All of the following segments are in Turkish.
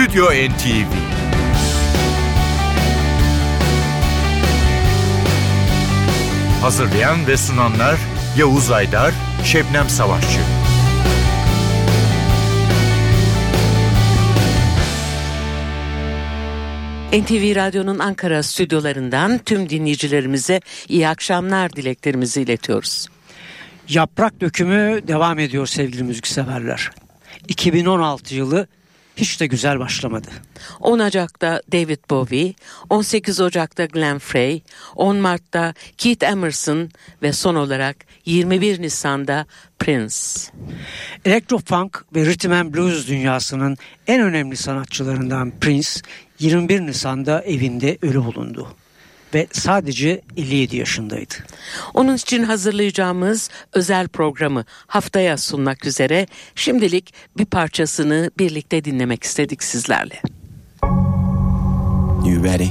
Stüdyo NTV Hazırlayan ve sunanlar Yavuz Aydar, Şebnem Savaşçı. NTV Radyo'nun Ankara stüdyolarından tüm dinleyicilerimize iyi akşamlar dileklerimizi iletiyoruz. Yaprak dökümü devam ediyor sevgili müzikseverler. 2016 yılı hiç de güzel başlamadı. 10 Ocak'ta David Bowie, 18 Ocak'ta Glenn Frey, 10 Mart'ta Keith Emerson ve son olarak 21 Nisan'da Prince. Electro-funk ve rhythm and blues dünyasının en önemli sanatçılarından Prince 21 Nisan'da evinde ölü bulundu ve sadece 57 yaşındaydı. Onun için hazırlayacağımız özel programı haftaya sunmak üzere şimdilik bir parçasını birlikte dinlemek istedik sizlerle. You ready?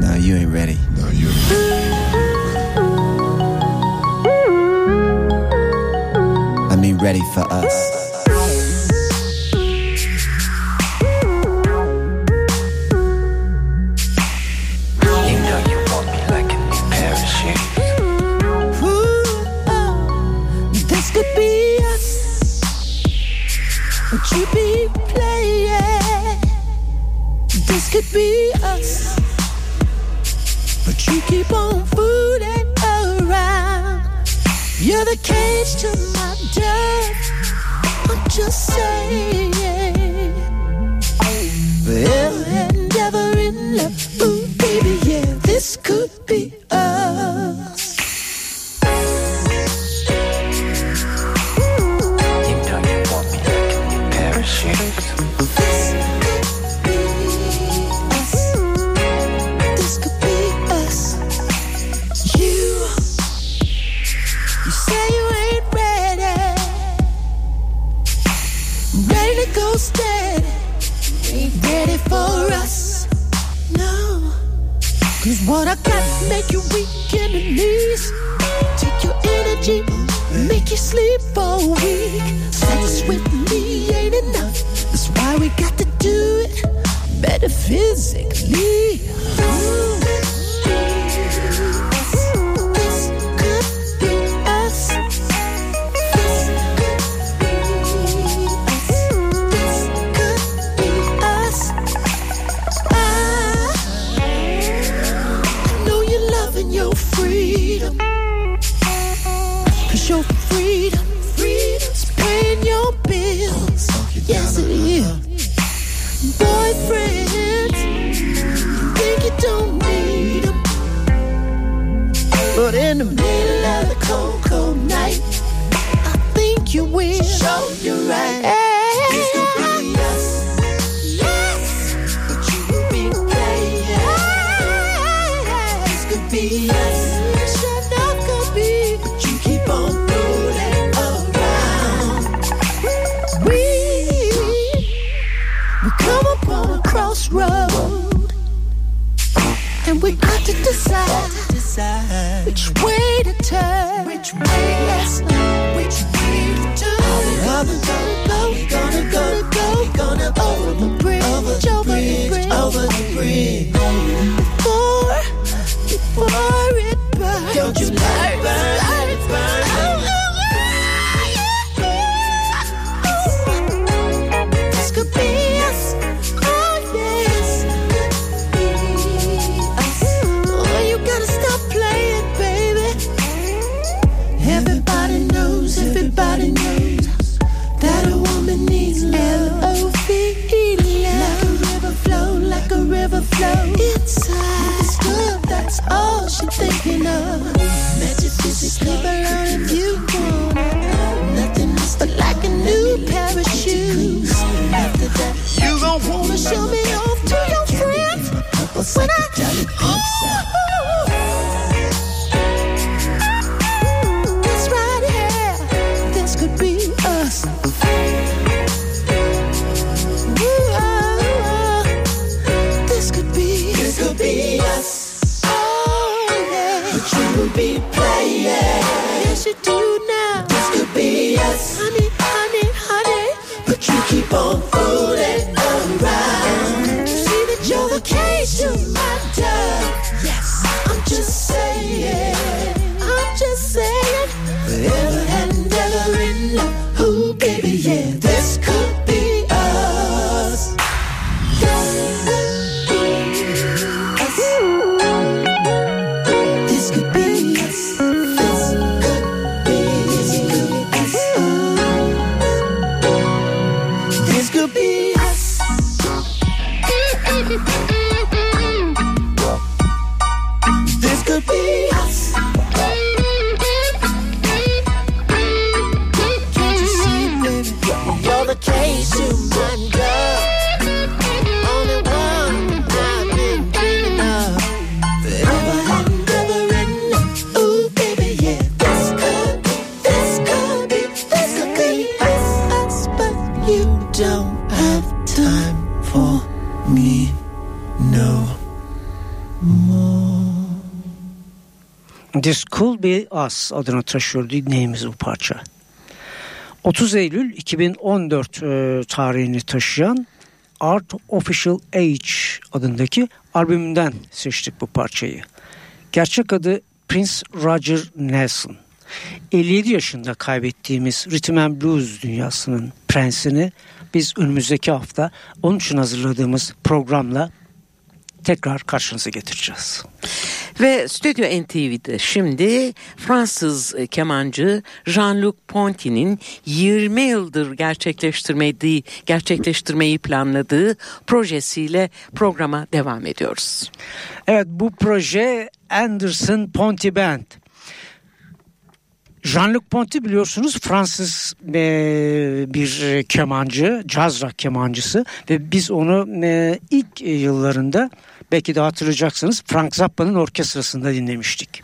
No, you ain't ready. No, you I mean, ready for us. Would you be playing? This could be us. But you keep on fooling around. You're the cage to my dove. I'm just saying. And ever in love. Ooh, baby, yeah, this could be us. You sleep for a week. Sex with me ain't enough. That's why we got to do it better physically. Us adını taşıyor dinleyimiz bu parça. 30 Eylül 2014 e, tarihini taşıyan Art Official Age adındaki albümünden seçtik bu parçayı. Gerçek adı Prince Roger Nelson. 57 yaşında kaybettiğimiz Rhythm and Blues dünyasının prensini biz önümüzdeki hafta onun için hazırladığımız programla tekrar karşınıza getireceğiz. Ve Stüdyo NTV'de şimdi Fransız e, kemancı Jean-Luc Ponty'nin 20 yıldır gerçekleştirmeyi, gerçekleştirmeyi planladığı projesiyle programa devam ediyoruz. Evet bu proje Anderson Ponty Band. Jean-Luc Ponty biliyorsunuz Fransız e, bir e, kemancı, caz rock kemancısı ve biz onu e, ilk yıllarında belki de hatırlayacaksınız Frank Zappa'nın orkestrasında dinlemiştik.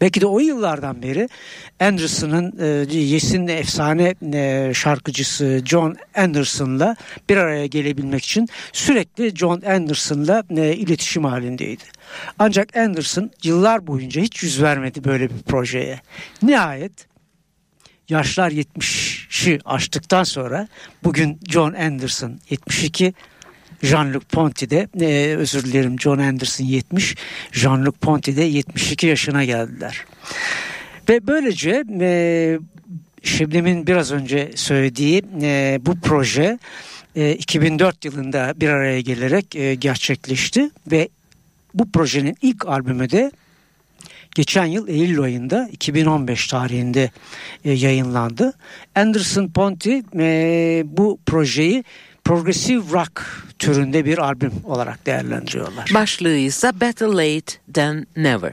Belki de o yıllardan beri Anderson'ın e, Yes'in efsane e, şarkıcısı John Anderson'la bir araya gelebilmek için sürekli John Anderson'la e, iletişim halindeydi. Ancak Anderson yıllar boyunca hiç yüz vermedi böyle bir projeye. Nihayet yaşlar 70'i aştıktan sonra bugün John Anderson 72 Jean-Luc Ponty de e, özür dilerim John Anderson 70 Jean-Luc Ponty de 72 yaşına geldiler. Ve böylece e, Şebnem'in biraz önce söylediği e, bu proje e, 2004 yılında bir araya gelerek e, gerçekleşti ve bu projenin ilk albümü de geçen yıl Eylül ayında 2015 tarihinde e, yayınlandı. Anderson Ponty e, bu projeyi progressive rock türünde bir albüm olarak değerlendiriyorlar. Başlığı ise Better Late Than Never.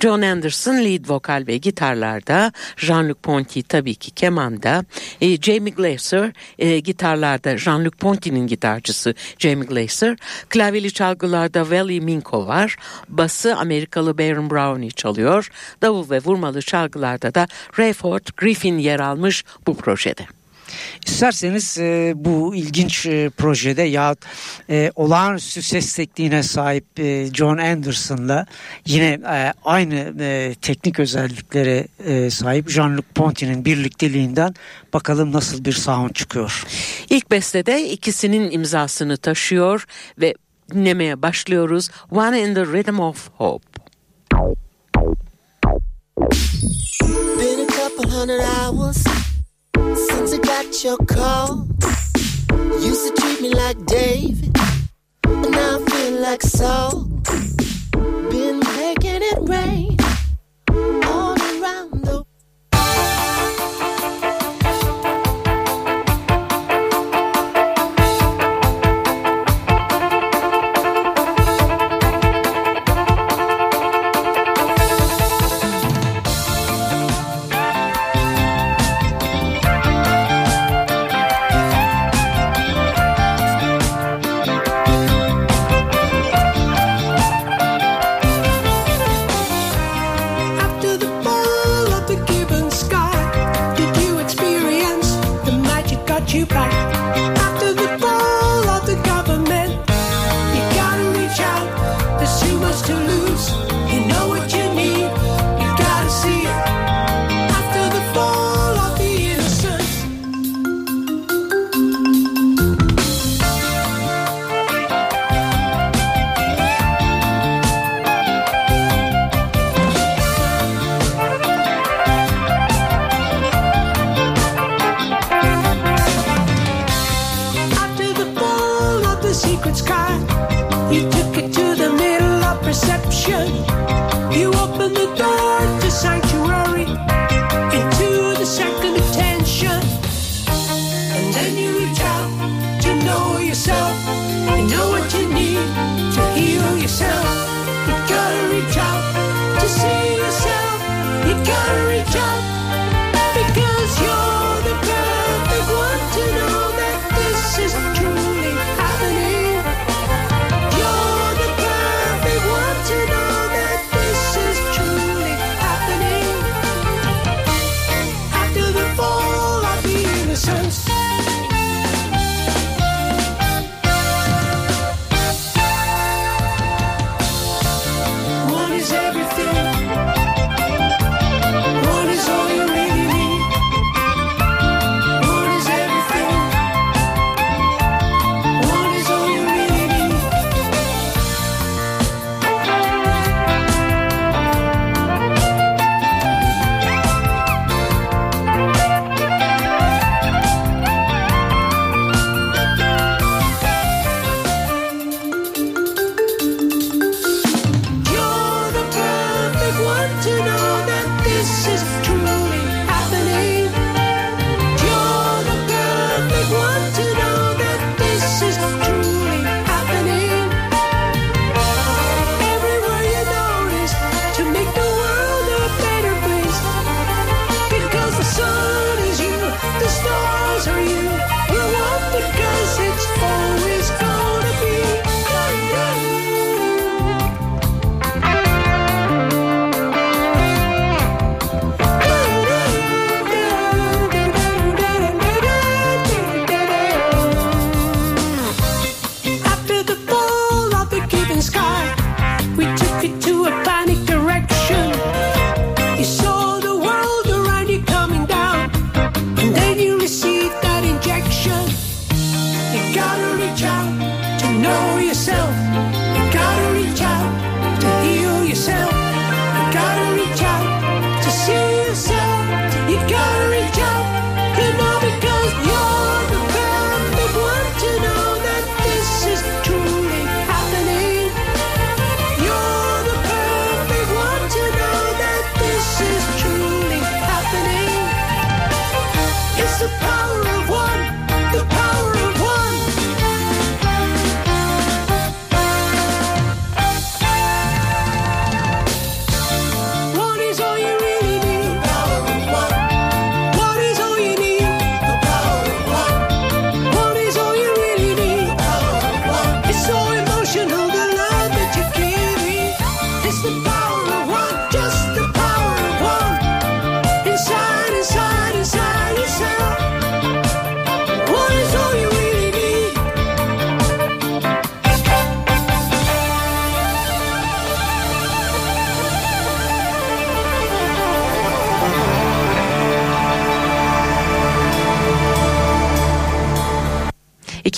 John Anderson lead vokal ve gitarlarda, Jean-Luc Ponty tabii ki kemanda, e, Jamie Glaser e, gitarlarda, Jean-Luc Ponty'nin gitarcısı Jamie Glaser, klavyeli çalgılarda Valley Minko var, bası Amerikalı Baron Brownie çalıyor, davul ve vurmalı çalgılarda da Rayford Griffin yer almış bu projede. İsterseniz e, bu ilginç e, projede ya e, olağanüstü ses tekniğine sahip e, John Anderson'la yine e, aynı e, teknik özelliklere e, sahip Jean-Luc Ponty'nin birlikteliğinden bakalım nasıl bir sound çıkıyor. İlk bestede ikisinin imzasını taşıyor ve dinlemeye başlıyoruz. One in the Rhythm of Hope. Been a couple hundred hours since I got your call. Used to treat me like David, but now I feel like Saul. Been making it rain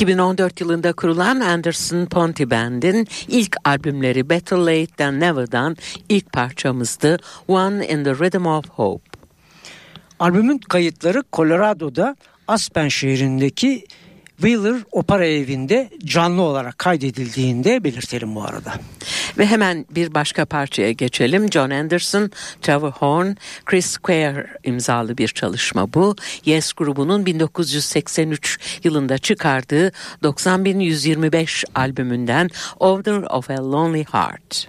2014 yılında kurulan Anderson Ponty Band'in ilk albümleri Better Late Than Never'dan ilk parçamızdı One in the Rhythm of Hope. Albümün kayıtları Colorado'da Aspen şehrindeki Wheeler Opera Evi'nde canlı olarak kaydedildiğinde belirtelim bu arada. Ve hemen bir başka parçaya geçelim. John Anderson, Trevor Horn, Chris Square imzalı bir çalışma bu. Yes grubunun 1983 yılında çıkardığı 90125 albümünden Order of a Lonely Heart.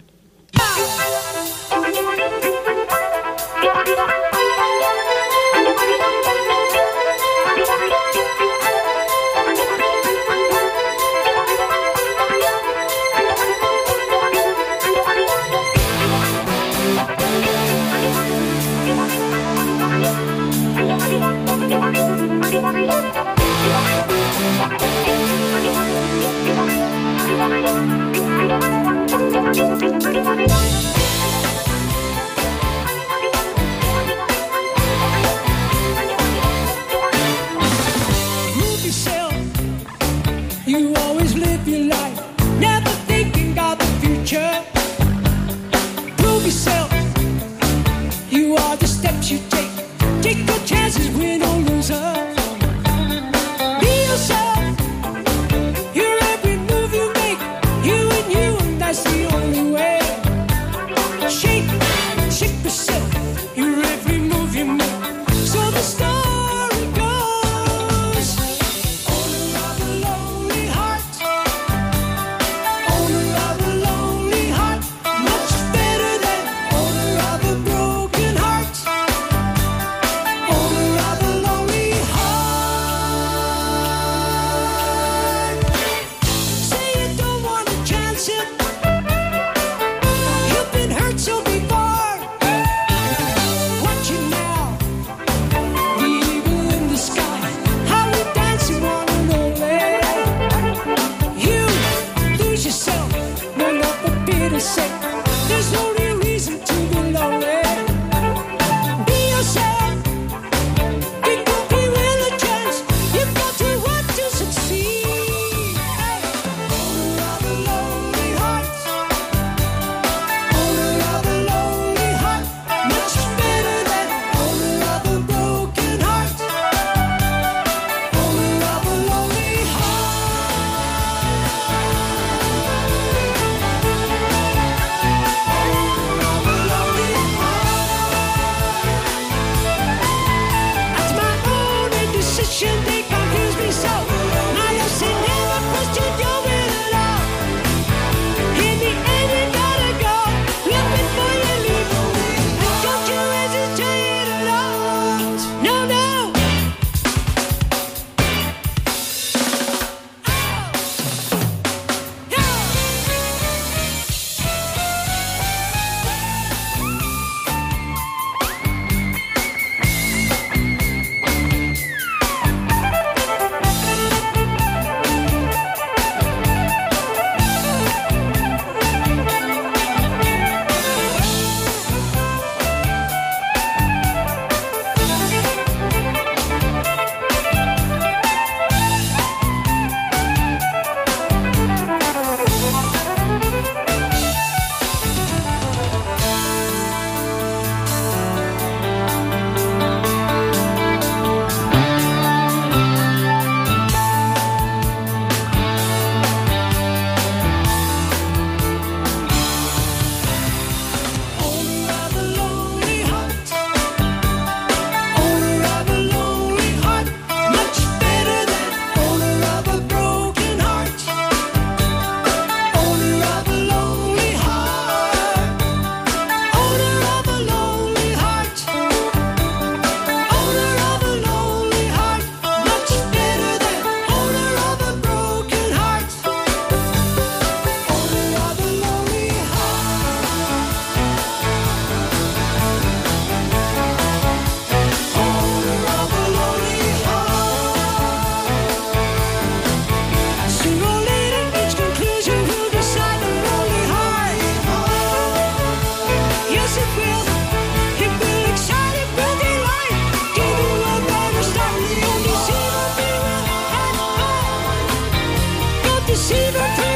Is she the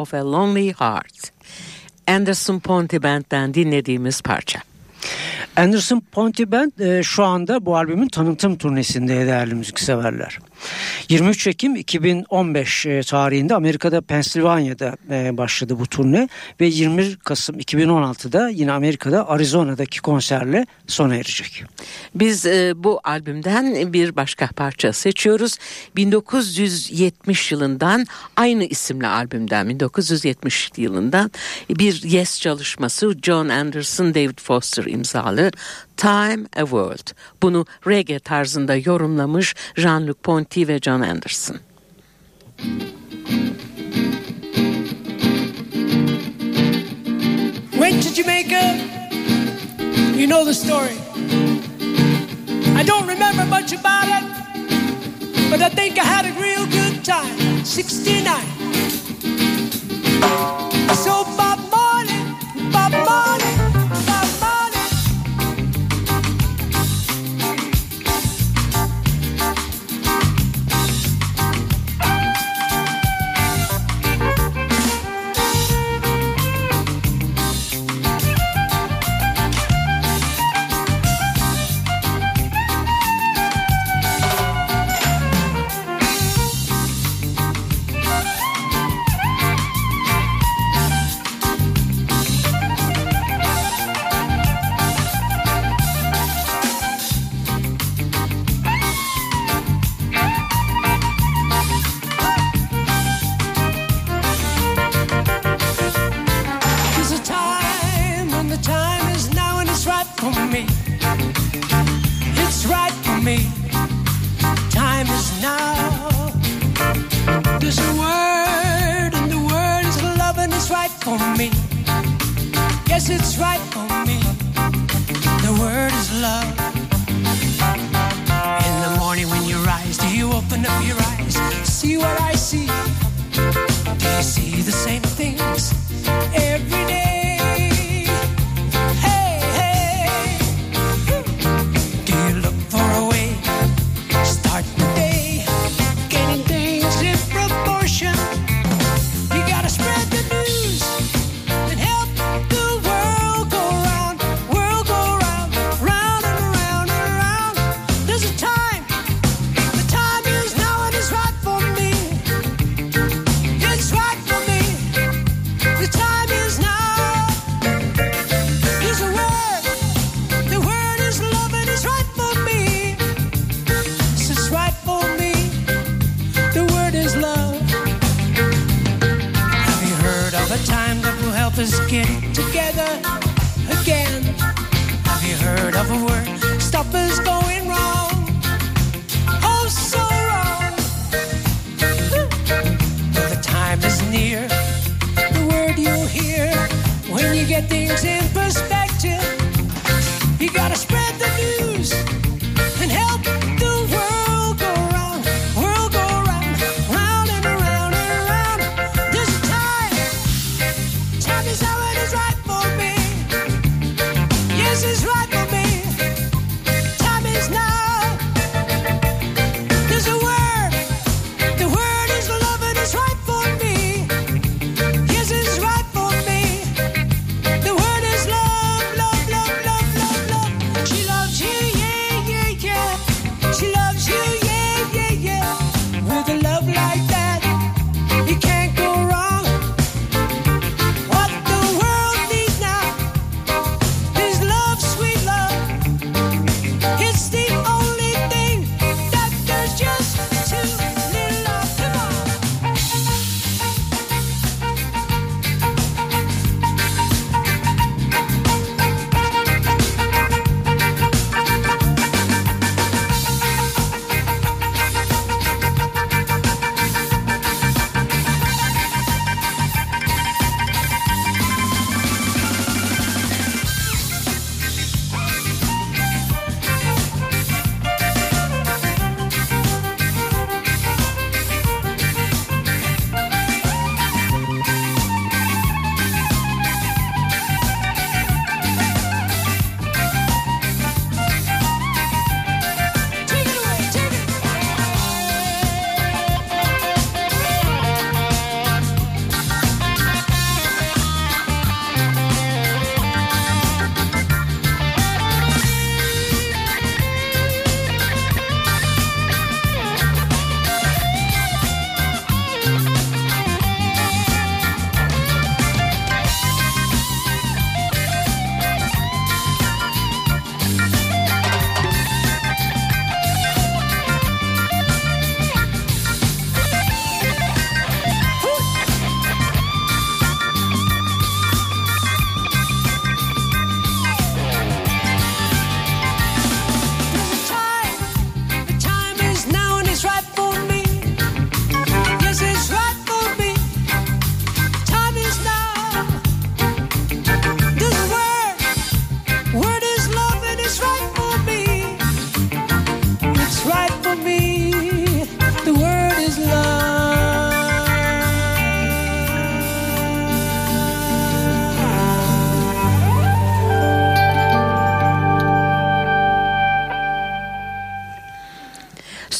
of a Lonely Heart. Anderson Ponty Band'den dinlediğimiz parça. Anderson Ponty Band e, şu anda bu albümün tanıtım turnesinde değerli müzikseverler. 23 Ekim 2015 e, tarihinde Amerika'da Pensilvanya'da e, başladı bu turne ve 20 Kasım 2016'da yine Amerika'da Arizona'daki konserle sona erecek. Biz e, bu albümden bir başka parça seçiyoruz. 1970 yılından aynı isimli albümden 1970 yılından bir Yes çalışması John Anderson David Foster imzalı Time a World. Bunu reggae tarzında yorumlamış Jean-Luc Ponty ve John Anderson. Went to Jamaica. You know the story. I don't remember much about it, but I think I had a real good time. 69.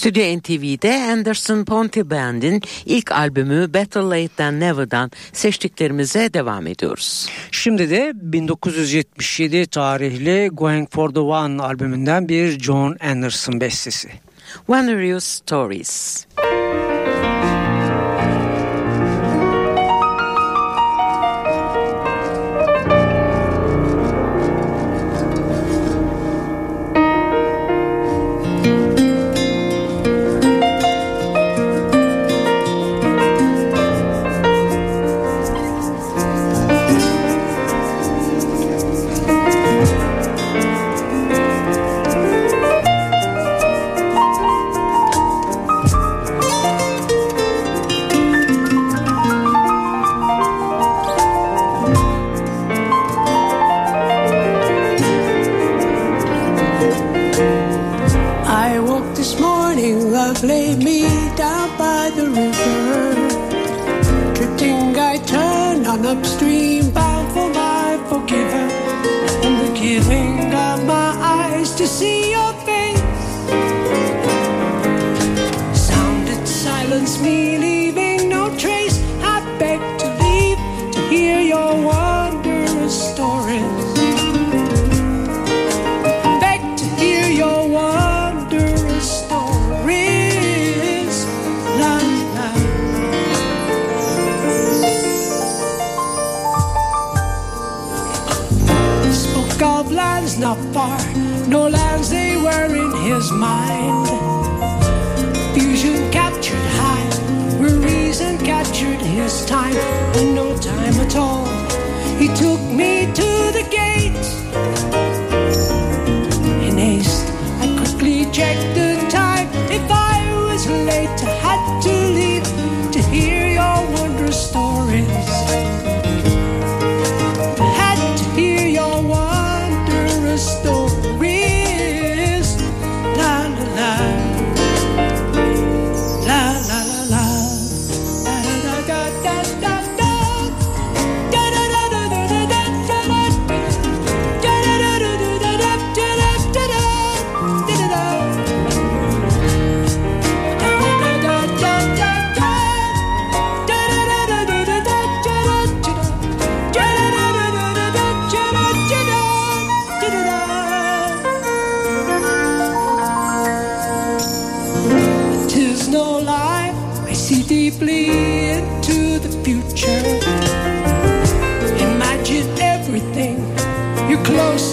Stüdyo NTV'de Anderson Ponty Band'in ilk albümü Better Late Than Never'dan seçtiklerimize devam ediyoruz. Şimdi de 1977 tarihli Going for the One albümünden bir John Anderson bestesi. Wondrous Stories. Me down by the river. Drifting, I turn on upstream, bound for my forgiver. And the giving of my eyes to see your mind. Fusion captured high, where reason captured his time, and no time at all. He took me to the gate. Close,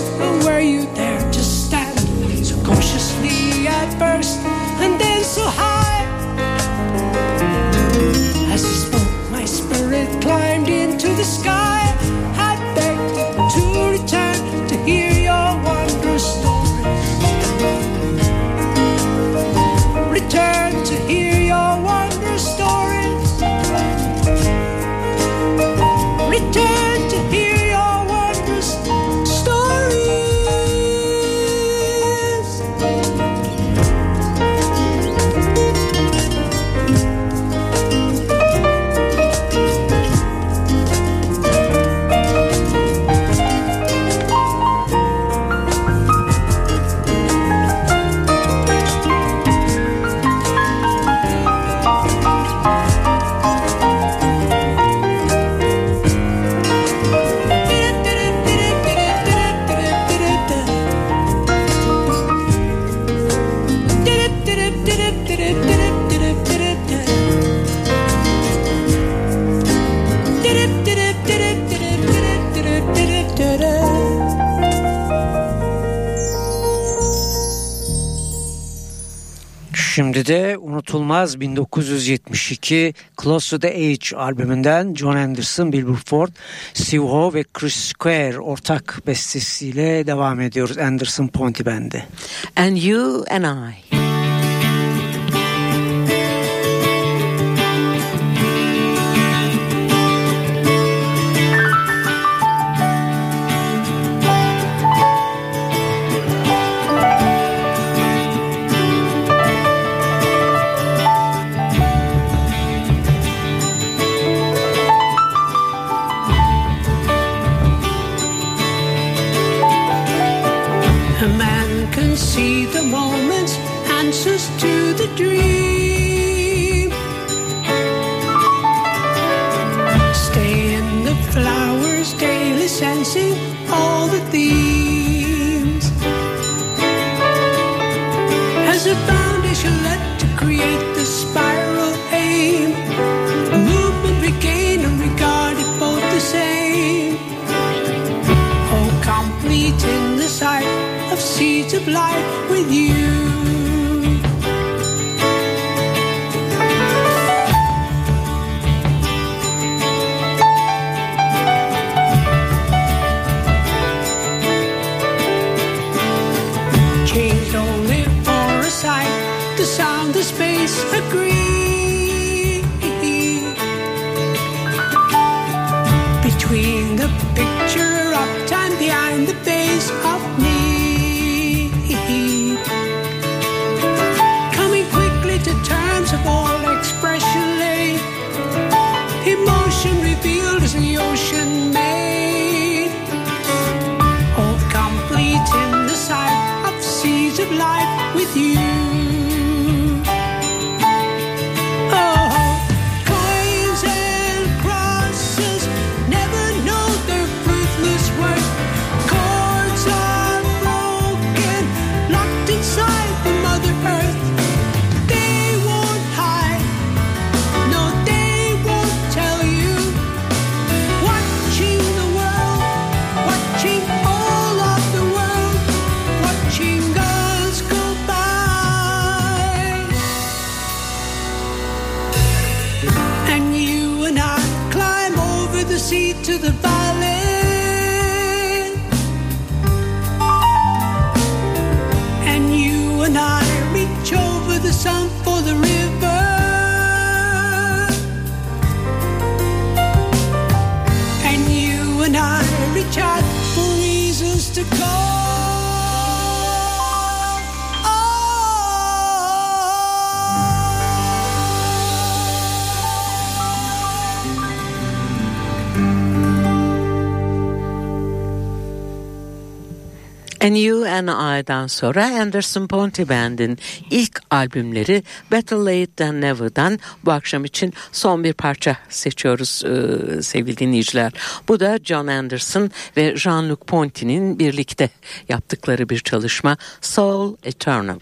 Şimdi de unutulmaz 1972 Close to the Age albümünden John Anderson, Bill Bruford, Steve Howe ve Chris Square ortak bestesiyle devam ediyoruz Anderson Ponty Band'i. And You and I. Life with you. And You and I'dan sonra Anderson Ponty Band'in ilk albümleri Better Late Than Never'dan bu akşam için son bir parça seçiyoruz e, sevgili dinleyiciler. Bu da John Anderson ve Jean-Luc Ponty'nin birlikte yaptıkları bir çalışma Soul Eternal.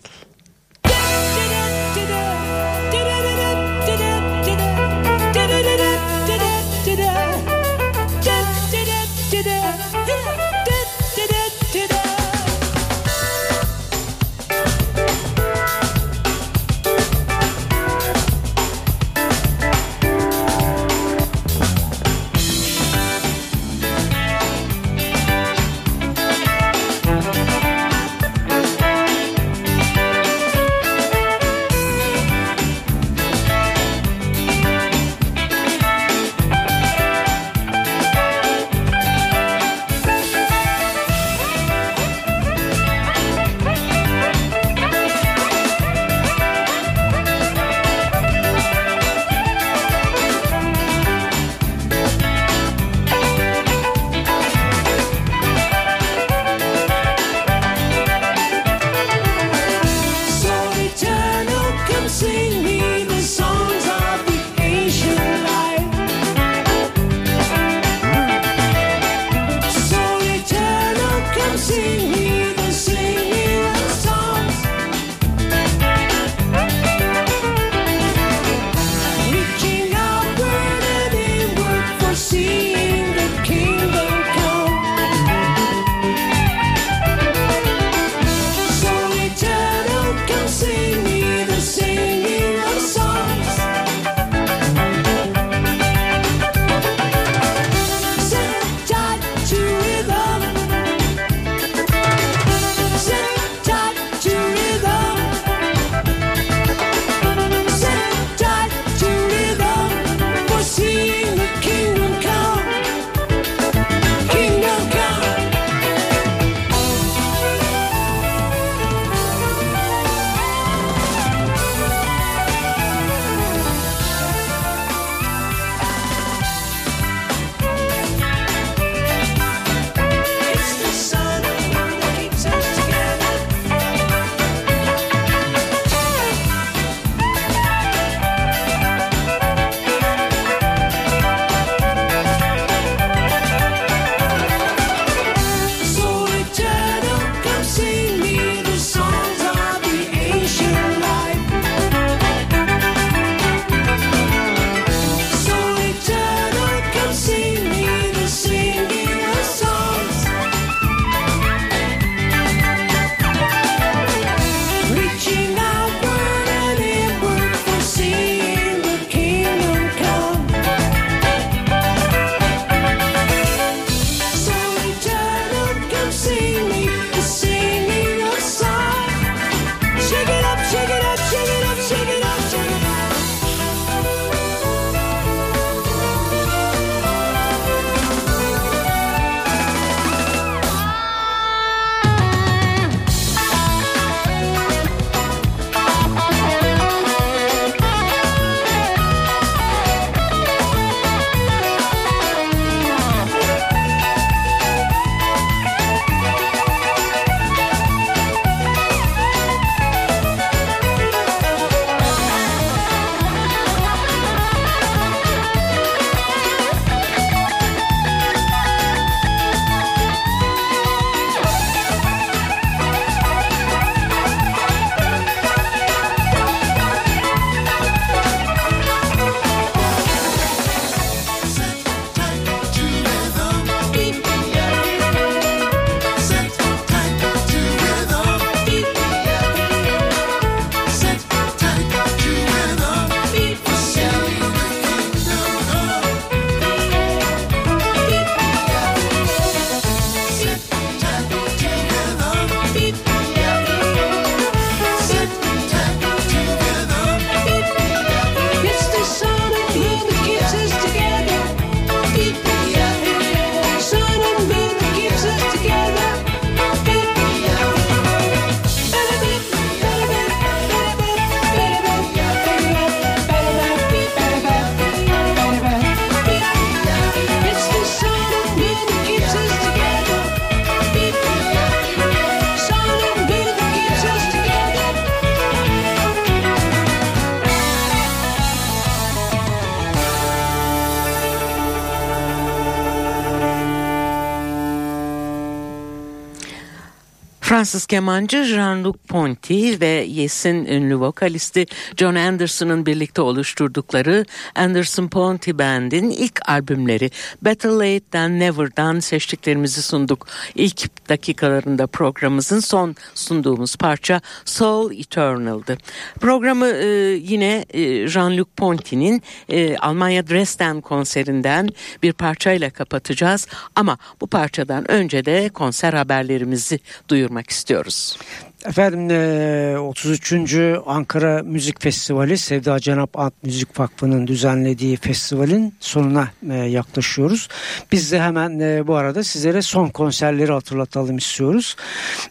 Fransız kemancı Jean-Luc Ponty ve Yes'in ünlü vokalisti John Anderson'ın birlikte oluşturdukları Anderson Ponty Band'in ilk albümleri Better Late Than Never'dan seçtiklerimizi sunduk. İlk dakikalarında programımızın son sunduğumuz parça Soul Eternal'dı. Programı e, yine e, Jean-Luc Ponty'nin e, Almanya Dresden konserinden bir parçayla kapatacağız. Ama bu parçadan önce de konser haberlerimizi duyurmak istiyoruz. Efendim e, 33. Ankara Müzik Festivali Sevda Cenap Ant Müzik Vakfı'nın düzenlediği festivalin sonuna e, yaklaşıyoruz. Biz de hemen e, bu arada sizlere son konserleri hatırlatalım istiyoruz.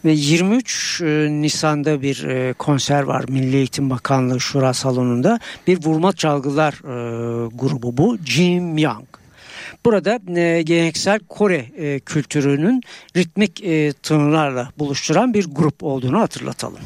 Ve 23 e, Nisan'da bir e, konser var Milli Eğitim Bakanlığı Şura Salonu'nda. Bir vurma çalgılar e, grubu bu. Jim Young. Burada e, geleneksel Kore e, kültürünün ritmik e, tınılarla buluşturan bir grup olduğunu hatırlatalım.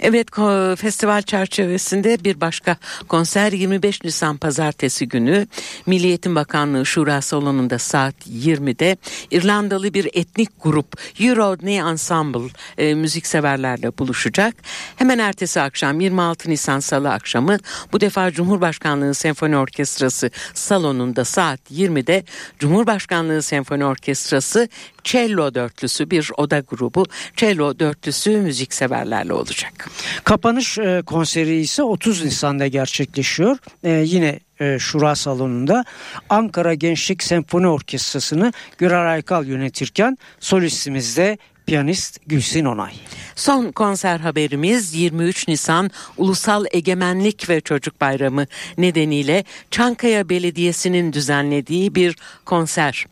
Evet festival çerçevesinde bir başka konser 25 Nisan pazartesi günü Milli Eğitim Bakanlığı Şura Salonu'nda saat 20'de İrlandalı bir etnik grup Eurodney Ensemble e, müzikseverlerle buluşacak. Hemen ertesi akşam 26 Nisan Salı akşamı bu defa Cumhurbaşkanlığı Senfoni Orkestrası salonunda saat 20'de Cumhurbaşkanlığı Senfoni Orkestrası Cello dörtlüsü bir oda grubu Cello dörtlüsü müzikseverlerle olacak. Kapanış e, konseri ise 30 Nisan'da gerçekleşiyor. E, yine e, Şura Salonu'nda Ankara Gençlik Senfoni Orkestrası'nı Gürer Aykal yönetirken solistimiz de piyanist Gülsin Onay. Son konser haberimiz 23 Nisan Ulusal Egemenlik ve Çocuk Bayramı nedeniyle Çankaya Belediyesi'nin düzenlediği bir konser.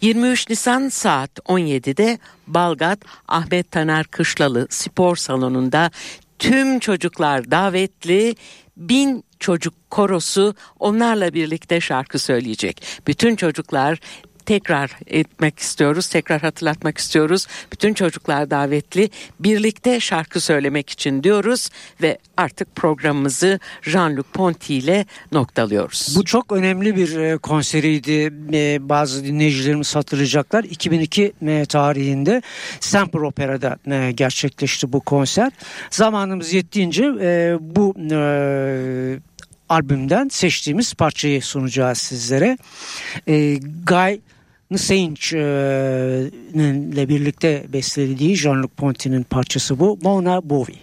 23 Nisan saat 17'de Balgat Ahmet Taner Kışlalı Spor Salonu'nda tüm çocuklar davetli bin çocuk korosu onlarla birlikte şarkı söyleyecek. Bütün çocuklar tekrar etmek istiyoruz, tekrar hatırlatmak istiyoruz. Bütün çocuklar davetli birlikte şarkı söylemek için diyoruz ve artık programımızı Jean-Luc Ponty ile noktalıyoruz. Bu çok önemli bir e, konseriydi. E, bazı dinleyicilerimiz hatırlayacaklar. 2002 e, tarihinde Semper Opera'da gerçekleşti bu konser. Zamanımız yettiğince bu albümden seçtiğimiz parçayı sunacağız sizlere. E, Guy E, ile birlikte bestelediği Jean-Luc Ponty'nin parçası bu. Mona Bowie.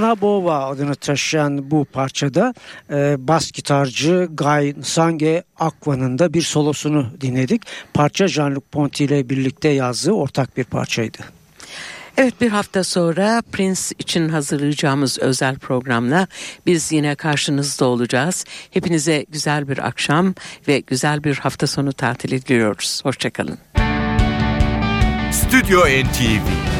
Mona Bova adını taşıyan bu parçada e, bas gitarcı Guy Nsange Aqua'nın da bir solosunu dinledik. Parça Jean-Luc Ponty ile birlikte yazdığı ortak bir parçaydı. Evet bir hafta sonra Prince için hazırlayacağımız özel programla biz yine karşınızda olacağız. Hepinize güzel bir akşam ve güzel bir hafta sonu tatili diliyoruz. Hoşçakalın. Stüdyo NTV